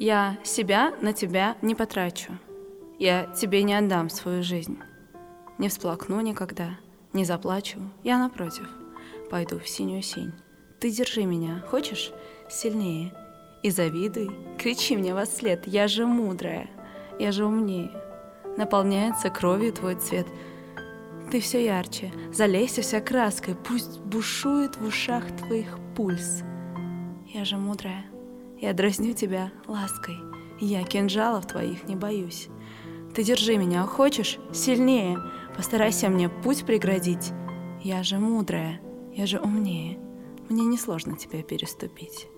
Я себя на тебя не потрачу. Я тебе не отдам свою жизнь. Не всплакну никогда, не заплачу. Я напротив, пойду в синюю синь. Ты держи меня, хочешь? Сильнее. И завидуй, кричи мне во след. Я же мудрая, я же умнее. Наполняется кровью твой цвет. Ты все ярче, залейся вся краской, пусть бушует в ушах твоих пульс. Я же мудрая, я дразню тебя лаской, я кинжалов твоих не боюсь. Ты держи меня, хочешь? Сильнее, постарайся мне путь преградить. Я же мудрая, я же умнее, мне несложно тебя переступить.